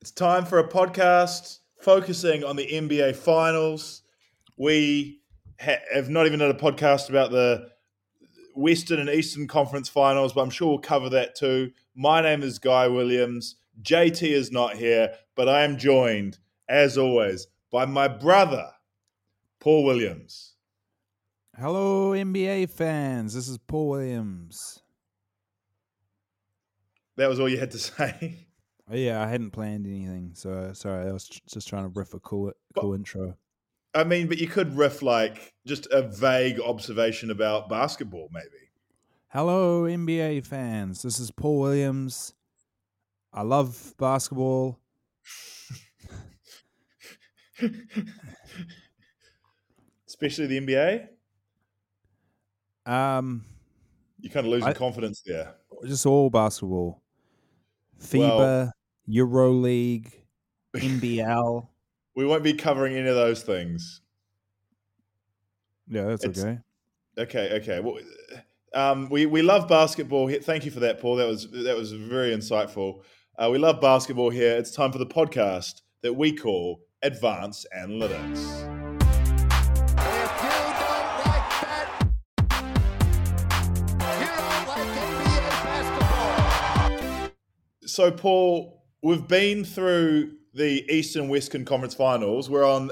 It's time for a podcast focusing on the NBA Finals. We ha- have not even done a podcast about the Western and Eastern Conference Finals, but I'm sure we'll cover that too. My name is Guy Williams. JT is not here, but I am joined, as always, by my brother, Paul Williams. Hello, NBA fans. This is Paul Williams. That was all you had to say. Oh, yeah, I hadn't planned anything, so sorry. I was just trying to riff a cool, cool intro. I mean, but you could riff like just a vague observation about basketball, maybe. Hello, NBA fans. This is Paul Williams. I love basketball. Especially the NBA. Um, You're kind of losing I- confidence there. just all basketball. FIBA, Well- EuroLeague, NBL. We won't be covering any of those things. Yeah, that's It's- okay. Okay, okay. Well, um, we we love basketball. here. Thank you for that, Paul. That was that was very insightful. Uh, we love basketball here. It's time for the podcast that we call Advanced Analytics. If you don't like that, you don't like NBA basketball. So, Paul, we've been through the Eastern Western Conference Finals. We're on.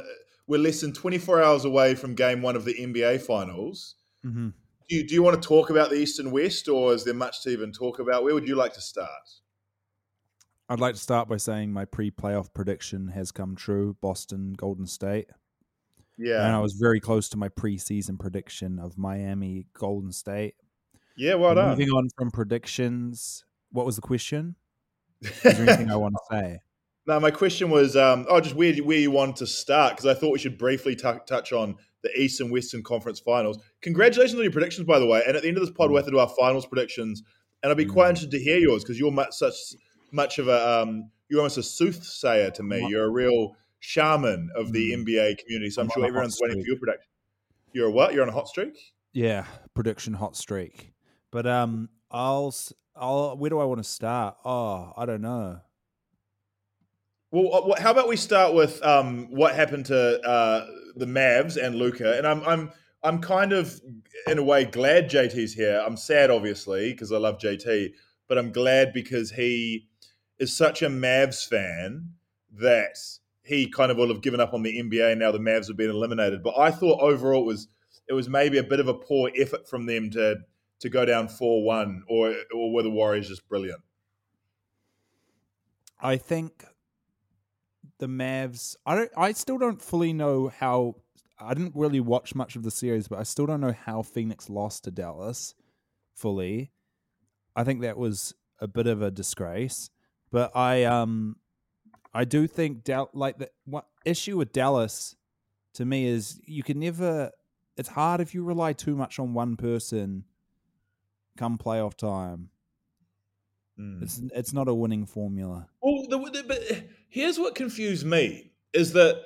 We're less than 24 hours away from Game One of the NBA Finals. hmm Do you, do you want to talk about the East and West, or is there much to even talk about? Where would you like to start? I'd like to start by saying my pre-playoff prediction has come true. Boston, Golden State. Yeah, And I was very close to my preseason prediction of Miami, Golden State. yeah. Well done. Moving on from predictions, what was the question? Is there anything I want to say? No, my question was, um, oh, just where where you want to start because I thought we should briefly tou touch on the East and Western Conference Finals. Congratulations on your predictions, by the way. And at the end of this pod, we'll have to do our finals predictions, and I'd be quite Mm. interested to hear yours because you're much, such much of a um, you're almost a soothsayer to me. You're a real shaman of the Mm. NBA community. So I'm, I'm sure everyone's waiting for your prediction. You're a what? You're on a hot streak. Yeah, prediction hot streak. But um, I'll s- I'll where do I want to start? Oh, I don't know. Well, uh, how about we start with um, what happened to uh, the Mavs and Luka? And I'm, I'm, I'm kind of, in a way, glad JT's here. I'm sad, obviously, because I love JT, but I'm glad because he is such a Mavs fan that he kind of will have given up on the NBA now the Mavs have been eliminated. But I thought overall it was, it was maybe a bit of a poor effort from them to to go down four one, or or were the Warriors just brilliant? I think the Mavs. I don't. I still don't fully know how. I didn't really watch much of the series, but I still don't know how Phoenix lost to Dallas fully. I think that was a bit of a disgrace, but I um, I do think Dal- like the what issue with Dallas to me is you can never. It's hard if you rely too much on one person. Come playoff time, Mm. it's it's not a winning formula. Well, the, the, but here's what confused me is that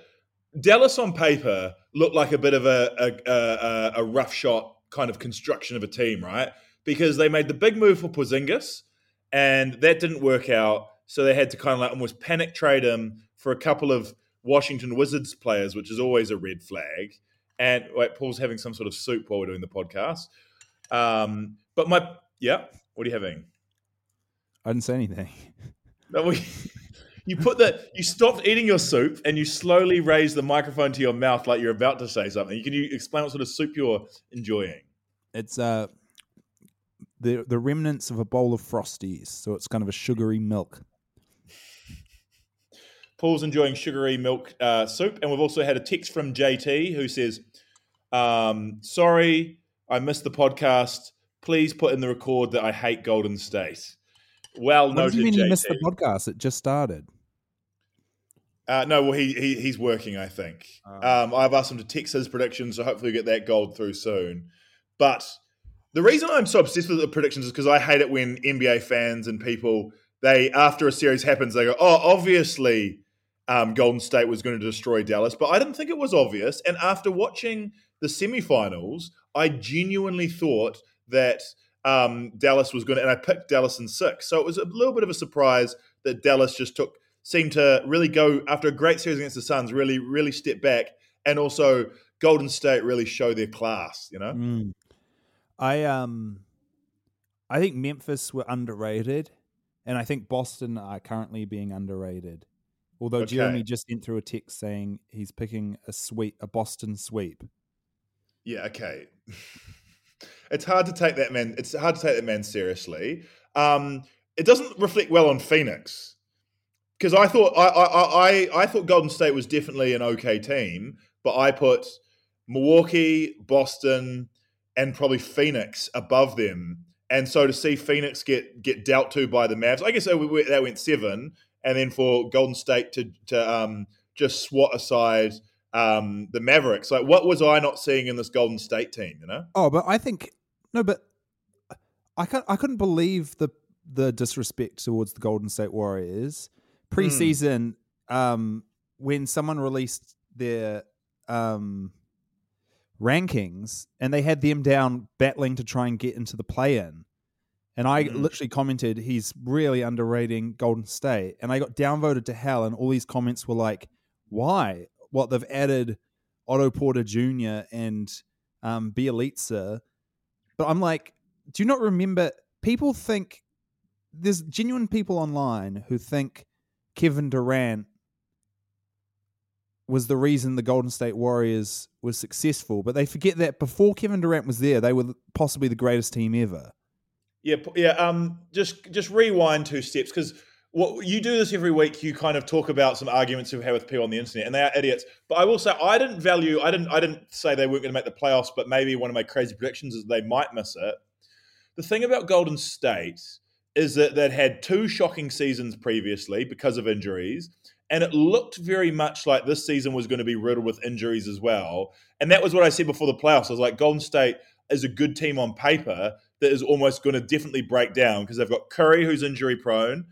Dallas on paper looked like a bit of a, a, a, a rough shot kind of construction of a team, right? Because they made the big move for Porzingis, and that didn't work out. So they had to kind of like almost panic trade him for a couple of Washington Wizards players, which is always a red flag. And wait, Paul's having some sort of soup while we're doing the podcast. Um, but my yeah, what are you having? I didn't say anything. No, you put the you stopped eating your soup and you slowly raised the microphone to your mouth like you're about to say something. Can you explain what sort of soup you're enjoying? It's uh the the remnants of a bowl of frosties, so it's kind of a sugary milk. Paul's enjoying sugary milk uh, soup, and we've also had a text from JT who says, um, "Sorry, I missed the podcast. Please put in the record that I hate Golden State." Well What noted, do you mean JT. you missed the podcast? It just started. Uh, no, well, he, he he's working. I think. Ah. Um, I've asked him to text his predictions, so hopefully we get that gold through soon. But the reason I'm so obsessed with the predictions is because I hate it when NBA fans and people they after a series happens they go, "Oh, obviously, um, Golden State was going to destroy Dallas," but I didn't think it was obvious. And after watching the semifinals, I genuinely thought that um, Dallas was going to, and I picked Dallas in six. So it was a little bit of a surprise that Dallas just took seemed to really go after a great series against the Suns, really, really step back, and also Golden State really show their class. You know, Mm. I um, I think Memphis were underrated, and I think Boston are currently being underrated. Although Okay. Jeremy just sent through a text saying he's picking a sweep, a Boston sweep. yeah, okay. it's hard to take that man. It's hard to take that man seriously. Um, it doesn't reflect well on Phoenix because I thought I, I I I thought Golden State was definitely an okay team, but I put Milwaukee, Boston, and probably Phoenix above them. And so to see Phoenix get get dealt to by the Mavs, I guess they, went- seven, and then for Golden State to to um, just swat aside um, the Mavericks, like what was I not seeing in this Golden State team? You know, Oh, but I think no, but I can't. I couldn't believe the the disrespect towards the Golden State Warriors preseason. Um, when someone released their um rankings and they had them down battling to try and get into the play-in, and I Mhm. literally commented he's really underrating Golden State, and I got downvoted to hell, and all these comments were like, "Why? What they've added Otto Porter Jr. and um, Bjelica." But I'm like, do you not remember? People think there's genuine people online who think Kevin Durant was the reason the Golden State Warriors was successful, but they forget that before Kevin Durant was there, they were possibly the greatest team ever. Yeah, yeah. Um, just just rewind two steps because what you do this every week. You kind of talk about some arguments you've had with people on the internet, and they are idiots. But I will say, I didn't value. I didn't. I didn't say they weren't going to make the playoffs, but maybe one of my crazy predictions is they might miss it. The thing about Golden State is that they'd had two shocking seasons previously because of injuries, and it looked very much like this season was going to be riddled with injuries as well. And that was what I said before the playoffs. I was like, Golden State is a good team on paper that is almost going to definitely break down because they've got Curry, who's injury prone,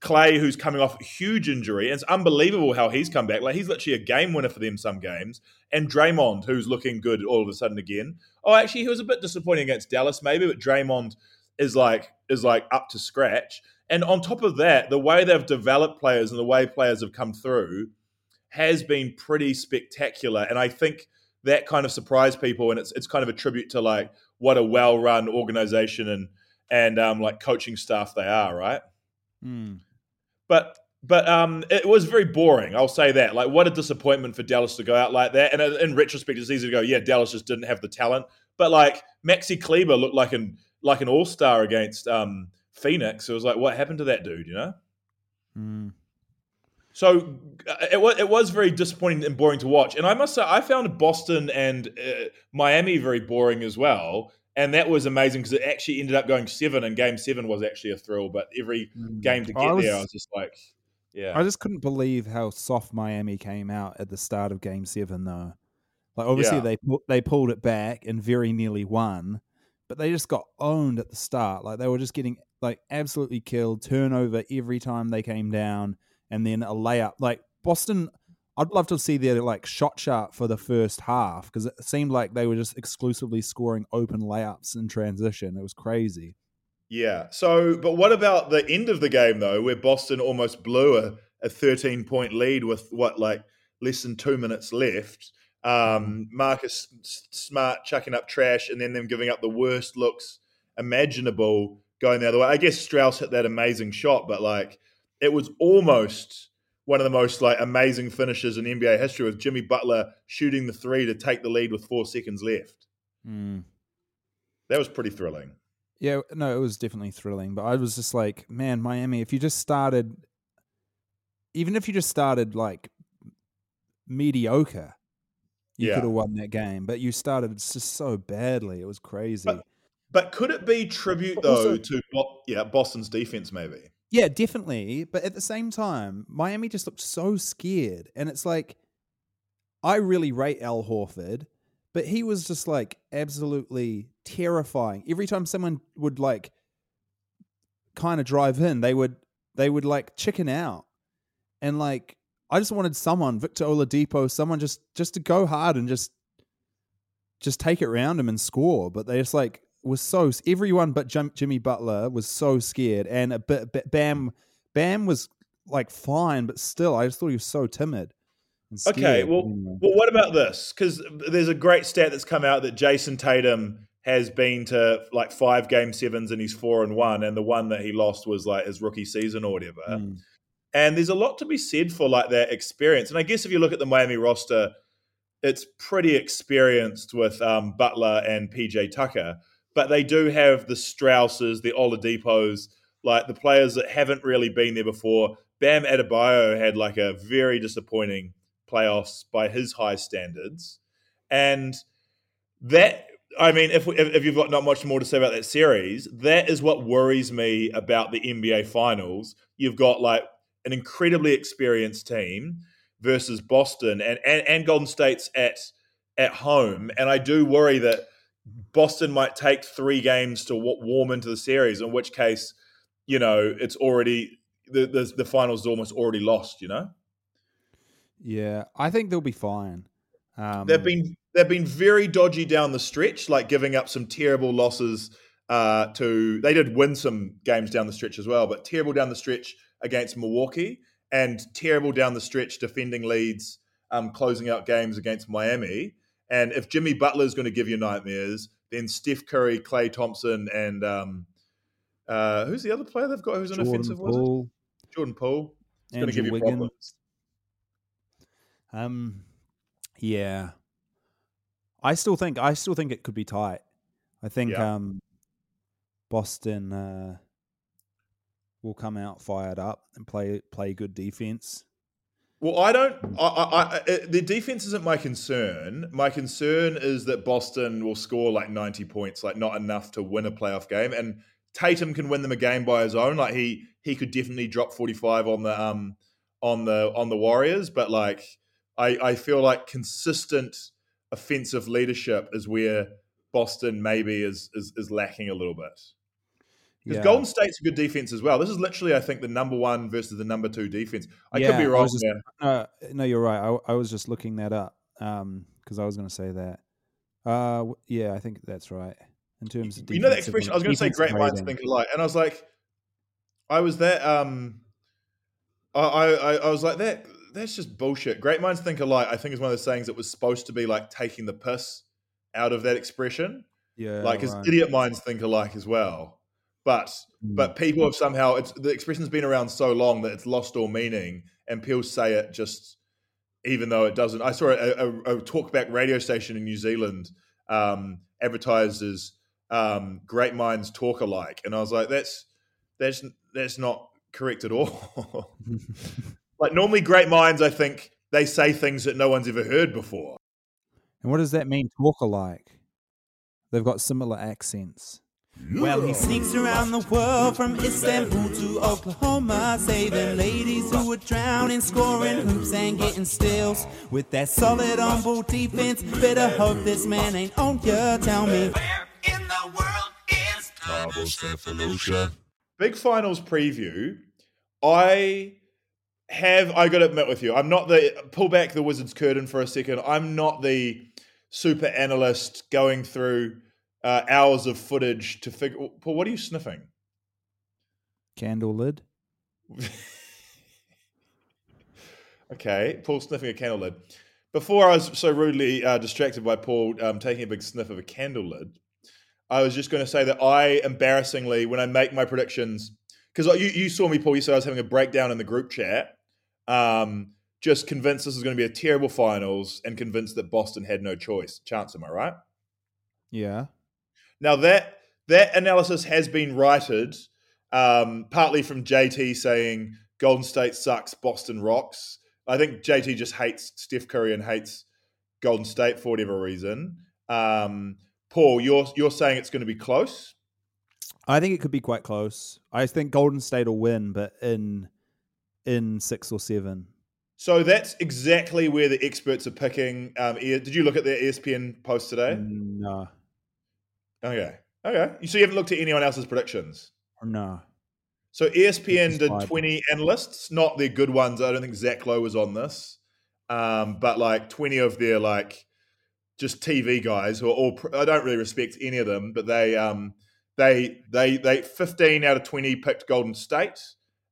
Klay, who's coming off a huge injury. And it's unbelievable how he's come back. Like he's literally a game winner for them some games. And Draymond, who's looking good all of a sudden again. Oh, actually, he was a bit disappointing against Dallas, maybe, but Draymond is like is like up to scratch. And on top of that, the way they've developed players and the way players have come through has been pretty spectacular. And I think that kind of surprised people, and it's it's kind of a tribute to like what a well run organization and and um, like coaching staff they are, right? But but um, it was very boring. I'll say that. Like, what a disappointment for Dallas to go out like that. And in retrospect, it's easy to go, yeah, Dallas just didn't have the talent. But like Maxi Kleber looked like an like an all star against um, Phoenix. It was like, what happened to that dude? You know. Mm. So uh, it was it was very disappointing and boring to watch. And I must say, I found Boston and uh, Miami very boring as well. And that was amazing because it actually ended up going seven, and Game Seven was actually a thrill. But every mm. game to I get was- there, I was just like, yeah, I just couldn't believe how soft Miami came out at the start of Game Seven, though. Like obviously Yeah. they they pulled it back and very nearly won, but they just got owned at the start. Like they were just getting like absolutely killed, turnover every time they came down, and then a layup. Like Boston, I'd love to see their like shot chart for the first half because it seemed like they were just exclusively scoring open layups in transition. It was crazy. yeah. So, but what about the end of the game though, where Boston almost blew a, a thirteen point lead with what like less than two minutes left? Um, Marcus Smart chucking up trash, and then them giving up the worst looks imaginable going the other way. I guess Strus hit that amazing shot, but like it was almost one of the most like amazing finishes in NBA history with Jimmy Butler shooting the three to take the lead with four seconds left. Mm. That was pretty thrilling. Yeah, no, it was definitely thrilling, but I was just like, man, Miami, if you just started, even if you just started like mediocre, you Yeah. could have won that game. But you started just so badly; it was crazy. But- But could it be tribute though also- to yeah Boston's defense? Maybe. Yeah, definitely. But at the same time, Miami just looked so scared, and it's like, I really rate Al Horford, but he was just like absolutely terrifying. Every time someone would like kind of drive in, they would they would like chicken out. And like I just wanted someone, Victor Oladipo, someone just just to go hard and just just take it around him and score. But they just like was so everyone but Jim, Jimmy Butler was so scared, and a bit, bit Bam Bam was like fine, but still, I just thought he was so timid. Okay, well, Anyway. well, what about this? Because there's a great stat that's come out that Jayson Tatum has been to like five game sevens and he's four and one, and the one that he lost was like his rookie season or whatever. Mm. And there's a lot to be said for like that experience. And I guess if you look at the Miami roster, it's pretty experienced with um, Butler and PJ Tucker, but they do have the Struses, the Oladipos, like the players that haven't really been there before. Bam Adebayo had like a very disappointing playoffs by his high standards, and that I mean, if, if you've got not much more to say about that series, that is what worries me about the NBA Finals. You've got like an incredibly experienced team versus Boston and, and, and Golden State's at at home, and I do worry that Boston might take three games to warm into the series. In which case, you know, it's already the the, the finals almost already lost. You know, Yeah, I think they'll be fine. Um, they've been they've been very dodgy down the stretch, like giving up some terrible losses. Uh, to they did win some games down the stretch as well, but terrible down the stretch against Milwaukee and terrible down the stretch defending leads, um, closing out games against Miami. And if Jimmy Butler is going to give you nightmares, then Steph Curry, Klay Thompson, and um, uh, who's the other player they've got who's an offensive wizard? Poole, Jordan Poole. It's going to give you Wiggins. problems. Um, yeah, I still think I still think it could be tight. I think Yeah. um, Boston uh, will come out fired up and play play good defense. Well, I don't. I, I, I, the defense isn't my concern. My concern is that Boston will score like ninety points, like not enough to win a playoff game. And Tatum can win them a game by his own. Like he he could definitely drop forty five on the um on the on the Warriors. But like I I feel like consistent offensive leadership is where Boston maybe is is, is lacking a little bit. Because Yeah. Golden State's a good defense as well. This is literally, I think, the number one versus the number two defense. I could be wrong just-. Uh, no, you're right. I, I was just looking that up because I was going to say that. Uh, yeah, I think that's right. In terms of you know that expression. I was going to say great minds think alike, and I was like, I was that. Um, I, I I I was like that. That's just bullshit. Great minds think alike. I think is one of those sayings that was supposed to be like taking the piss out of that expression. Yeah, like, because right. idiot minds think alike as well. But Mm. but people have somehow it's the expression's been around so long that it's lost all meaning, and people say it just even though it doesn't. I saw a, a, a talkback radio station in New Zealand um, advertised as um, "Great minds talk alike," and I was like, "That's that's that's not correct at all." like normally, great minds, I think they say things that no one's ever heard before. and what does that mean? Talk alike. They've got similar accents. Well, he sneaks around the world from Istanbul to Oklahoma, saving ladies who would drowning, scoring hoops and getting steals. With that solid on ball defense, better hope this man ain't on ya. Tell me. Where in the world is Cabo San Felicia? big finals preview. I have I got to admit with you, I'm not the pull back the wizard's curtain for a second. I'm not the super analyst going through uh, hours of footage to figure. Paul, what are you sniffing? Candle lid. Okay, Paul sniffing a candle lid. Before I was so rudely uh, distracted by Paul um, taking a big sniff of a candle lid, I was just going to say that I embarrassingly, when I make my predictions, because you, you saw me, Paul, you said I was having a breakdown in the group chat, um, just convinced this is going to be a terrible finals and convinced that Boston had no choice. Chance, am I right? Yeah. Now that that analysis has been righted, um, partly from JT saying Golden State sucks, Boston rocks. I think JT just hates Steph Curry and hates Golden State for whatever reason. Um, Paul, you're you're saying it's going to be close. I think it could be quite close. I think Golden State will win, but in in six or seven. So that's exactly where the experts are picking. Um, did you look at their ESPN post today? No. Okay, okay. So you haven't looked at anyone else's predictions. No. So ESPN did 20 20 analysts, not their good ones. I don't think Zach Lowe was on this, um, but like 20 of their like just TV guys who are all. I don't really respect any of them, but they um, they they they 15 out of 20 picked Golden State,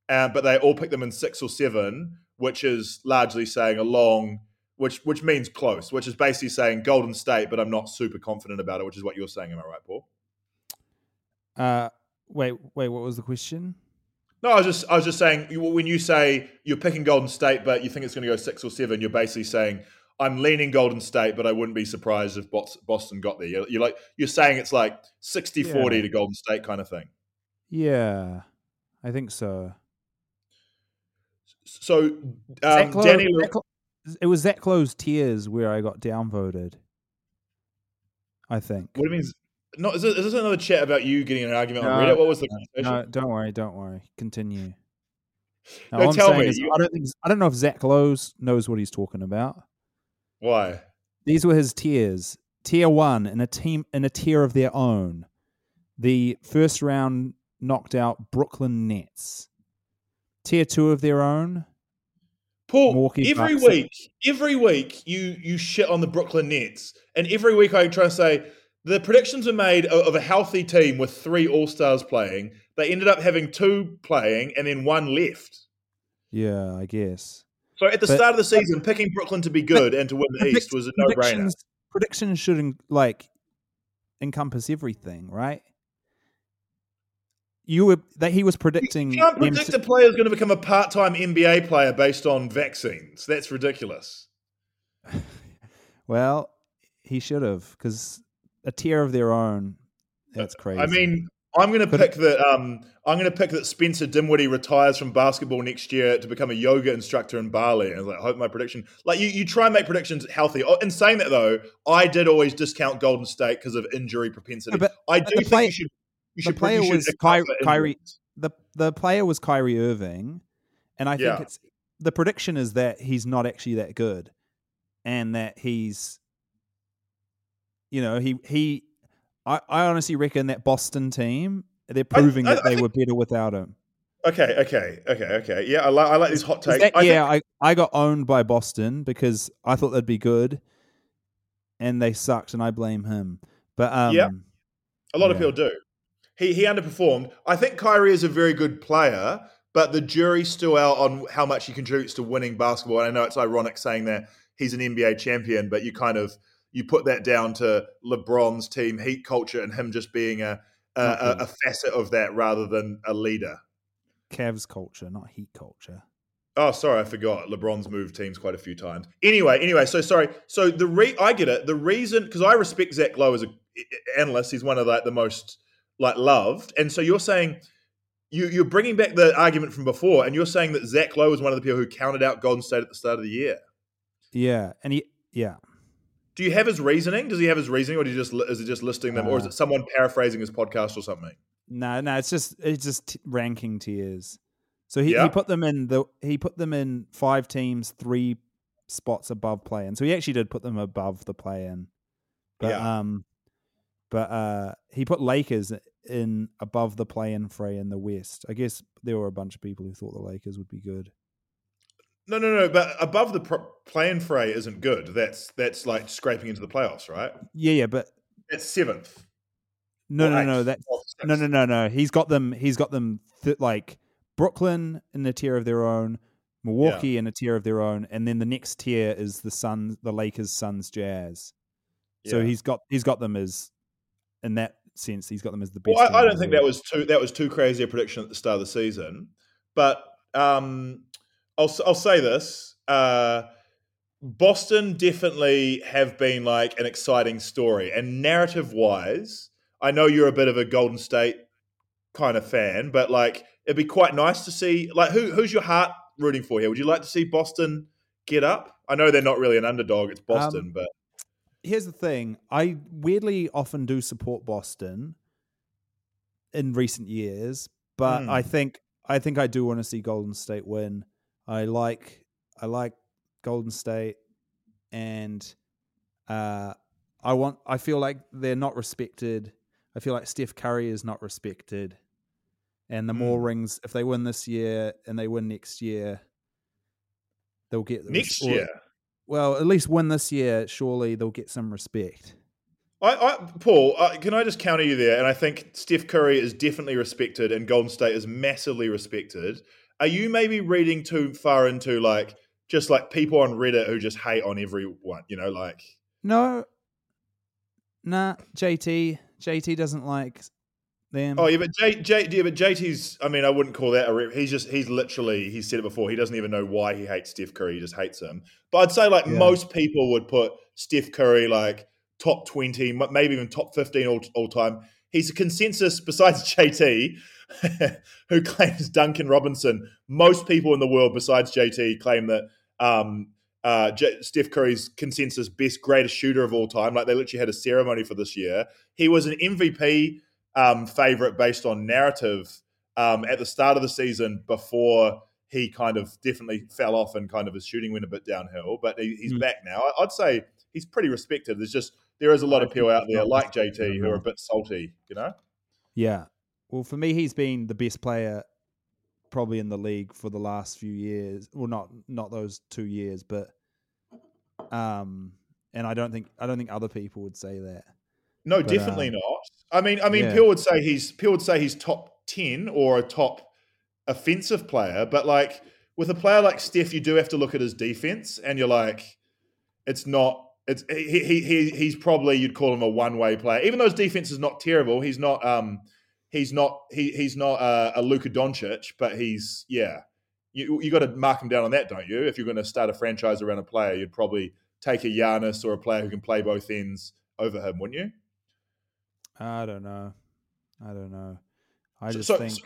uh, but they all picked them in six or seven, which is largely saying a long, which which means close, which is basically saying Golden State, but I'm not super confident about it, which is what you're saying. Am I right, Paul? Uh, wait, wait. What was the question? No, I was just I was just saying when you say you're picking Golden State, but you think it's going to go six or seven, you're basically saying I'm leaning Golden State, but I wouldn't be surprised if Boston got there. You're, you're like you're saying it's like 60-40 Yeah. to Golden State kind of thing. Yeah, I think so. So um, Zach Lowe- Danny, Zach it was Zach Lowe's tiers where I got downvoted. I think. what do you mean? No, is this, is this another chat about you getting an argument on No, Reddit? What was the conversation? No, don't worry, don't worry. Continue. No, I'm tell me, is, you- I don't think I don't know if Zach Lowe's knows what he's talking about. Why? These were his tiers. Tier one in a team in a tier of their own. The first round knocked out Brooklyn Nets. Tier two of their own. Paul, Milwaukee every Bucks. week, every week you you shit on the Brooklyn Nets, and every week I try to say the predictions are made of, of a healthy team with three All Stars playing. They ended up having two playing and then one left. Yeah, I guess. So at the But- start of the season, picking Brooklyn to be good and to win the East was a no brainer. predictions shouldn't like encompass everything, right? You were that he was predicting. You can't predict a player is going to become a part-time NBA player based on vaccines. That's ridiculous. well, he should have because a tier of their own. That's crazy. Uh, I mean, I'm going to pick that. Um, I'm going to pick that Spencer Dinwiddie retires from basketball next year to become a yoga instructor in Bali. And I like, I hope my prediction. Like you, you try and make predictions healthy. Oh, in saying that though, I did always discount Golden State because of injury propensity. No, but- I do think play- you should. You the should. player you was Ky- Kyrie- the the player was Kyrie Irving, and I think Yeah. it's the prediction is that he's not actually that good, and that he's, you know, he he. I, I honestly reckon that Boston team they're proving I- that I they think- were better without him. Okay, okay, okay, okay. Yeah, I like. I like these hot takes. that I year, think, I, I got owned by Boston because I thought they'd be good, and they sucked, and I blame him. But um, Yep. a lot of people do. He he underperformed. I think Kyrie is a very good player, but the jury's still out on how much he contributes to winning basketball. And I know it's ironic saying that he's an NBA champion, but you kind of you put that down to LeBron's team heat culture and him just being a a, a, a facet of that rather than a leader. Cavs culture, not Heat culture. Oh, sorry, I forgot. LeBron's moved teams quite a few times. Anyway, anyway, so sorry. So the re I get it. The reason because I respect Zach Lowe as an analyst, he's one of like the most like loved, and so you're saying you you're bringing back the argument from before, and you're saying that Zach Lowe was one of the people who counted out Golden State at the start of the year. Yeah, and he yeah. Do you have his reasoning? Does he have his reasoning, or do you just is it just listing them, or is Uh, it someone paraphrasing his podcast or something? No, no, it's just it's just t- ranking tiers. So he, Yeah. he put them in the he put them in five teams, three spots above play in. So he actually did put them above the play in. But Yeah. um but uh he put Lakers in above the play in fray in the West. I guess there were a bunch of people who thought the Lakers would be good. No, no, no. But above the pro- plan fray isn't good. That's that's like scraping into the playoffs, right? Yeah, yeah, but That's seventh. no or no no that no no no no. He's got them he's got them th- like Brooklyn in a tier of their own, Milwaukee in a tier of their own, and then the next tier is the Suns, the Lakers, Suns, Jazz. So he's got he's got them as in that sense he's got them as the best. Well, I, I don't think that was too that was too crazy a prediction at the start of the season, but um, I'll I'll say this: uh, Boston definitely have been like an exciting story, and narrative wise, I know you're a bit of a Golden State kind of fan, but like it'd be quite nice to see like who who's your heart rooting for here? Would you like to see Boston get up? I know they're not really an underdog; it's Boston, Um, but here's the thing i weirdly often do support boston in recent years but Hmm. i think i think i do want to see golden state win i like i like golden state and uh i want i feel like they're not respected i feel like steph curry is not respected and the more Hmm. rings if they win this year and they win next year they'll get the next year. Well, at least win this year. Surely they'll get some respect. I, I, Paul, uh, can I just counter you there? And I think Steph Curry is definitely respected, and Golden State is massively respected. are you maybe reading too far into like just like people on Reddit who just hate on everyone? You know, like No, nah. JT, JT doesn't like them. oh yeah, but J, J, yeah, but JT's. I mean, I wouldn't call that a. He's just he's literally he said it before. He doesn't even know why he hates Steph Curry. He just hates him. But I'd say like Yeah. most people would put Steph Curry like top twenty, maybe even top fifteen all, all time. He's a consensus besides JT, who claims Duncan Robinson. Most people in the world besides JT claim that um, uh, J- Steph Curry's consensus best greatest shooter of all time. Like they literally had a ceremony for this year. He was an MVP um, favorite based on narrative um, at the start of the season before he kind of definitely fell off and kind of his shooting went a bit downhill. But he, he's Mm. back now. I'd say he's pretty respected. There's just there is a lot of people out there like JT who are a bit salty. You know. Yeah. Well, for me, he's been the best player probably in the league for the last few years. Well, not not those two years, but um, and I don't think I don't think other people would say that. No, But, definitely um, not. I mean, I mean, yeah. people would say he's people would say he's top ten or a top offensive player, but like with a player like Steph, you do have to look at his defense, and you're like, it's not. It's he he, he he's probably you'd call him a one way player, even though his defense is not terrible. He's not um he's not he he's not uh, a Luka Doncic, but he's yeah. You you got to mark him down on that, don't you? If you're going to start a franchise around a player, you'd probably take a Giannis or a player who can play both ends over him, wouldn't you? I don't know. I don't know. I just so- think so-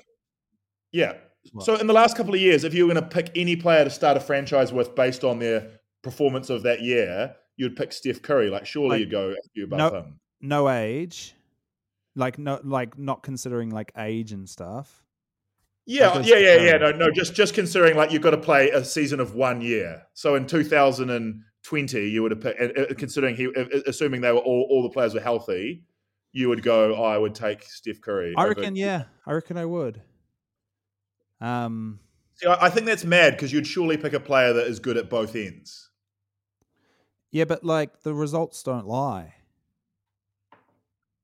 yeah. What? So in the last couple of years, if you were going to pick any player to start a franchise with based on their performance of that year, you'd pick Steph Curry. Like surely Like, you'd go you above no- him. no age, like no, like not considering like age and stuff. Yeah, yeah, yeah, yeah. No, no. Just just considering like you've got to play a season of one year. So in 2020, you would have picked, uh, considering he, uh, assuming they were all all the players were healthy, you would go. Oh, I would take Steph Curry. I over- reckon, yeah, I reckon I would. Um, See, I I think that's mad because you'd surely pick a player that is good at both ends. yeah, but like the results don't lie.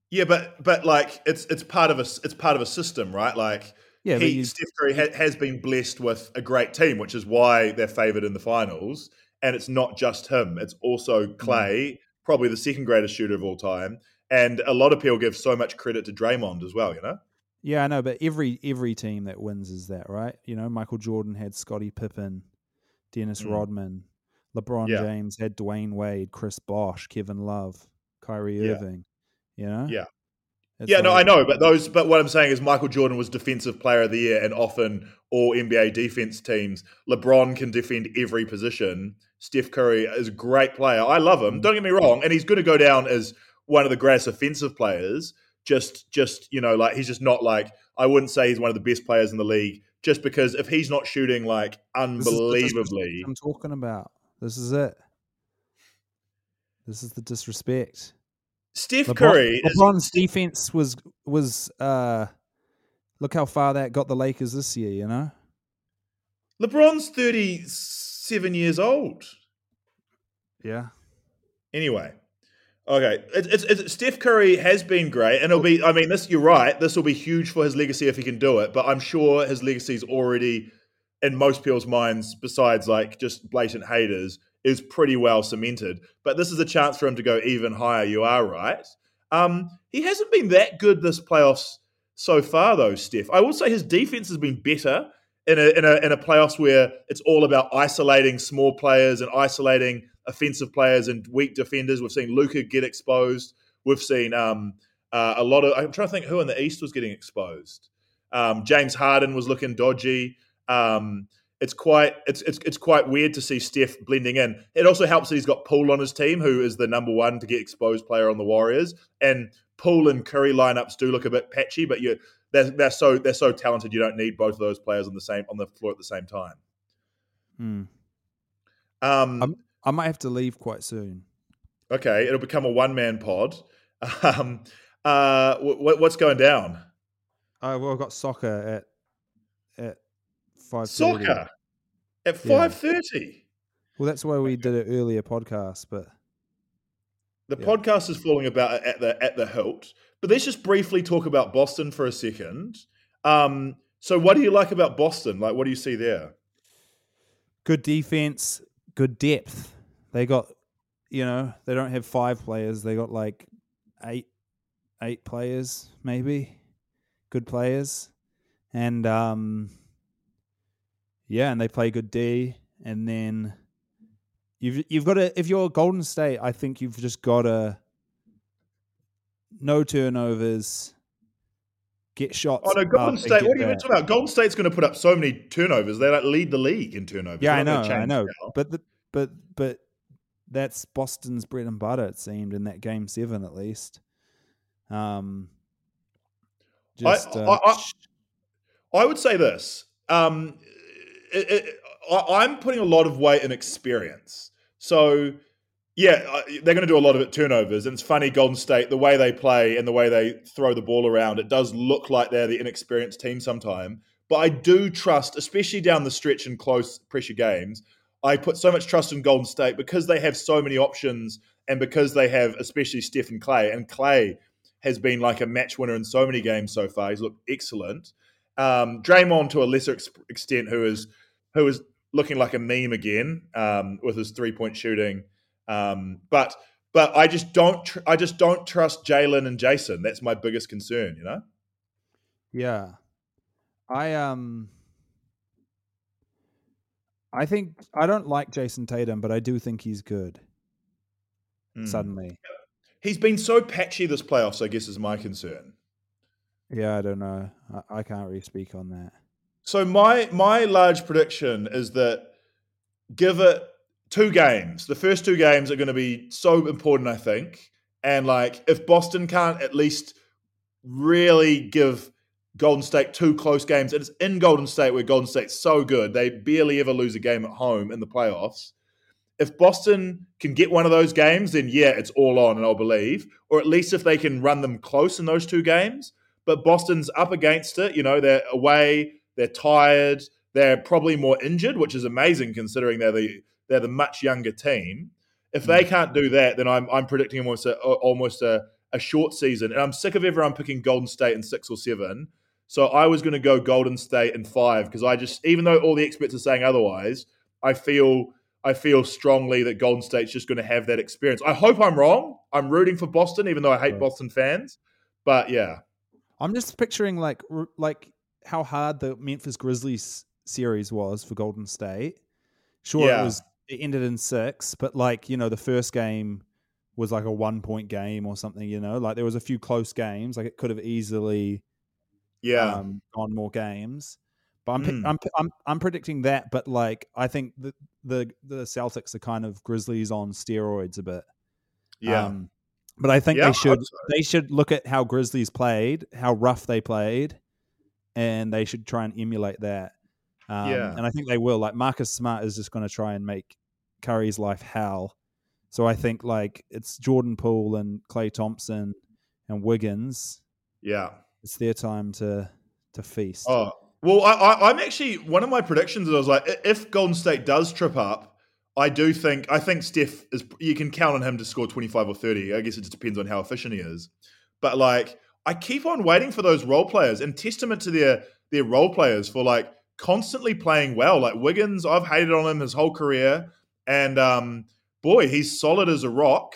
Yeah, but but like it's it's part of a it's part of a system, right? Like Yeah, he, you, Steph Curry ha- has been blessed with a great team, which is why they're favored in the finals. And it's not just him; it's also Mm. Klay, probably the second greatest shooter of all time. And a lot of people give so much credit to Draymond as well. You know? yeah, I know, but every every team that wins is that, right? You know, Michael Jordan had Scottie Pippen, Dennis Mm. Rodman, LeBron Yeah. James had Dwyane Wade, Chris Bosh, Kevin Love, Kyrie Yeah. Irving. You know? Yeah. It's yeah, no, I know, but those, but what I'm saying is Michael Jordan was Defensive Player of the Year, and often all NBA defense teams, LeBron can defend every position. Steph Curry is a great player. I love him. Don't get me wrong, and he's going to go down as one of the greatest offensive players. Just, just you know, like he's just not like I wouldn't say he's one of the best players in the league. Just because if he's not shooting like is unbelievably, I'm talking about. This is it. This is the disrespect. Steph LeBron- Curry is LeBron's defense was was uh look how far that got the Lakers this year, you know? LeBron's 37 years old. Yeah. Anyway, okay, it's, it's, Steph Curry has been great, and it'll be. I mean, this you're right. This will be huge for his legacy if he can do it. But I'm sure his legacy is already in most people's minds, besides like just blatant haters, is pretty well cemented. But this is a chance for him to go even higher. You are right. Um, he hasn't been that good this playoffs so far, though. Steph, I will say his defense has been better in a in a in a playoffs where it's all about isolating small players and isolating offensive players and weak defenders. We've seen Luka get exposed. We've seen um, uh, a lot of. I'm trying to think who in the East was getting exposed. Um, James Harden was looking dodgy. Um, it's quite it's, it's it's quite weird to see Steph blending in. It also helps that he's got Poole on his team, who is the number one to get exposed player on the Warriors. And Poole and Curry lineups do look a bit patchy, but you they're, they're so they're so talented. You don't need both of those players on the same on the floor at the same time. Hmm. Um, I'm- I might have to leave quite soon. okay, it'll become a one man pod. Um, uh, what, what's going down? Oh well I've got soccer at at five Soccer at Yeah. five thirty. Well that's why we did an earlier podcast, but The Yeah. podcast is falling about at the at the hilt. But let's just briefly talk about Boston for a second. Um, So, what do you like about Boston? Like, what do you see there? Good defense, good depth. They got, you know, they don't have five players. They got like eight, eight players maybe, good players, and um, yeah, and they play good D. And then you've you've got to if you're Golden State, I think you've just got to no turnovers, get shots. Oh no, Golden State. What are you back. talking about? Golden State's going to put up so many turnovers. They like lead the league in turnovers. Yeah, I know, I know, now. but the, but but that's Boston's bread and butter. It seemed in that game seven, at least. Um, just I- uh, I- I- I would say this. Um, it, it, I, I'm putting a lot of weight in experience. So, yeah, they're going to do a lot of it turnovers. And it's funny, Golden State, the way they play and the way they throw the ball around, it does look like they're the inexperienced team sometime. But I do trust, especially down the stretch in close pressure games, I put so much trust in Golden State because they have so many options and because they have, especially Stephen Klay. And Klay has been like a match winner in so many games so far. He's looked excellent. Um, Draymond to a lesser ex- extent, who is who is looking like a meme again um, with his three point shooting. Um, but but I just don't tr- I just don't trust Jalen and Jayson. That's my biggest concern. You know. yeah. I um, I think I don't like Jayson Tatum, but I do think he's good. Mm. Suddenly, He's been so patchy this playoffs. I guess is my concern. yeah, I don't know. I, I can't really speak on that. So my my large prediction is that give it two games. The first two games are going to be so important, I think. And like if Boston can't at least really give Golden State two close games, and it's in Golden State where Golden State's so good, they barely ever lose a game at home in the playoffs. If Boston can get one of those games, then yeah, it's all on, and I'll believe. Or at least if they can run them close in those two games. But Boston's up against it. You know, they're away, they're tired, they're probably more injured, which is amazing considering they're the they're the much younger team. If they mm. can't do that, then I'm I'm predicting almost a almost a, a short season, and I'm sick of everyone picking Golden State in six or seven. So I was going to go Golden State in five because I just, even though all the experts are saying otherwise, I feel I feel strongly that Golden State's just going to have that experience. I hope I'm wrong. I'm rooting for Boston, even though I hate Right. Boston fans. But yeah, I'm just picturing like like how hard the Memphis Grizzlies series was for Golden State. Sure, Yeah. it was it ended in six, but like you know, the first game was like a one point game or something. You know, like there was a few close games. Like it could have easily yeah, um, gone more games. But I'm, Mm. I'm, I'm I'm predicting that. But like I think the the the Celtics are kind of Grizzlies on steroids a bit. yeah. Um, but I think Yeah, they should so. they should look at how Grizzlies played, how rough they played, and they should try and emulate that. Um, Yeah. and I think they will. Like Marcus Smart is just going to try and make Curry's life hell. So I think like it's Jordan Poole and Klay Thompson and Wiggins. yeah. It's their time to to feast. Oh well, I, I'm actually one of my predictions. Is I was like, if Golden State does trip up, I do think I think Steph is. You can count on him to score 25 or 30. I guess it just depends on how efficient he is. But like, I keep on waiting for those role players, and testament to their their role players for like constantly playing well. Like Wiggins, I've hated on him his whole career, and um, boy, he's solid as a rock.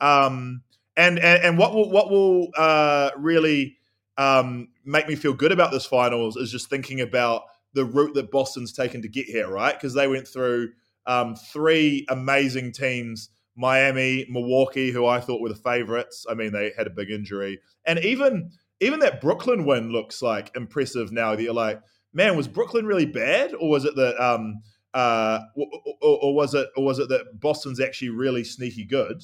Um, and, and and what will what will uh, really um, make me feel good about this finals is just thinking about the route that Boston's taken to get here, right? Because they went through um, three amazing teams Miami, Milwaukee, who I thought were the favorites. I mean, they had a big injury. And even even that Brooklyn win looks like impressive now that you're like, man, was Brooklyn really bad? Or was it that um uh or, or, or was it or was it that Boston's actually really sneaky good?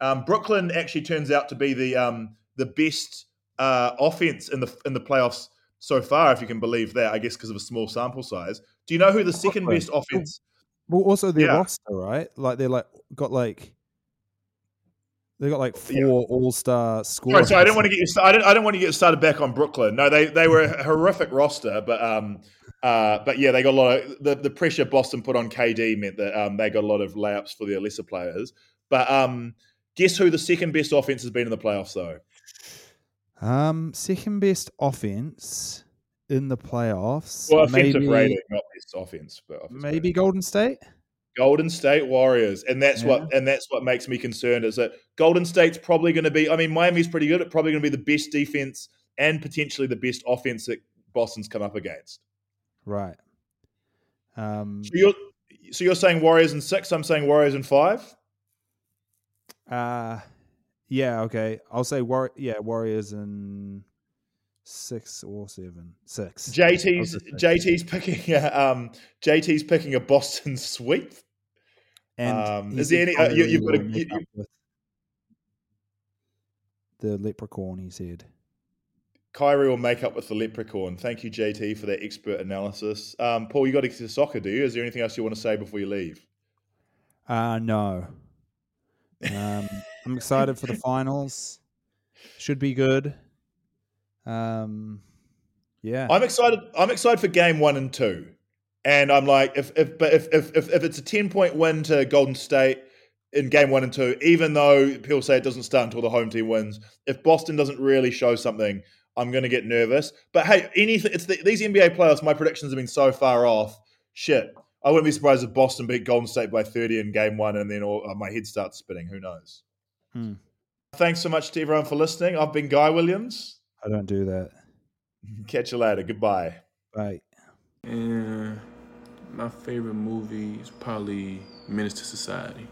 Um, Brooklyn actually turns out to be the um the best uh, offense in the in the playoffs so far, if you can believe that. I guess because of a small sample size. Do you know who the second best offense? Well, also their Yeah. roster, right? Like they're like got like they got like four Yeah. All Star scorers. sorry, I didn't want to get you. sta- I didn't. I didn't want to get started back on Brooklyn. No, they they were a horrific roster, but um, uh, but yeah, they got a lot of the, the pressure Boston put on KD meant that um, they got a lot of layups for their lesser players. But um, guess who the second best offense has been in the playoffs though? Um, second best offense in the playoffs. Well, offensive maybe, rating, not best offense, but maybe rating. Golden State. Golden State Warriors, and that's what and that's what makes me concerned is that Golden State's probably going to be. I mean, Miami's pretty good. It's probably going to be the best defense and potentially the best offense that Boston's come up against. Right. Um, So you're so you're saying Warriors in six. I'm saying Warriors in five. uh, yeah, okay. I'll say war- yeah, Warriors in six or seven. Six. JT's I'll just say- JT's picking a, um JT's picking a Boston sweep. um, is there any- uh, you, you've got a- you- with the leprechaun. He said. Kyrie will make up with the leprechaun. Thank you, JT, for that expert analysis. Um, Paul, you got to get to soccer, do you? Is there anything else you want to say before you leave? Uh no. Um, I'm excited for the finals. Should be good. Um, yeah. I'm excited. I'm excited for game one and two, and I'm like, if if but if if if, if it's a ten point win to Golden State in game one and two, even though people say it doesn't start until the home team wins, if Boston doesn't really show something, I'm going to get nervous. But hey, anything. It's the, these NBA playoffs. My predictions have been so far off. Shit, I wouldn't be surprised if Boston beat Golden State by 30 in game one, and then all, uh, my head starts spinning. Who knows? Hmm. Thanks so much to everyone for listening. I've been Guy Williams. I don't do that. Catch you later. Goodbye. Bye. And my favorite movie is probably Menace to Society.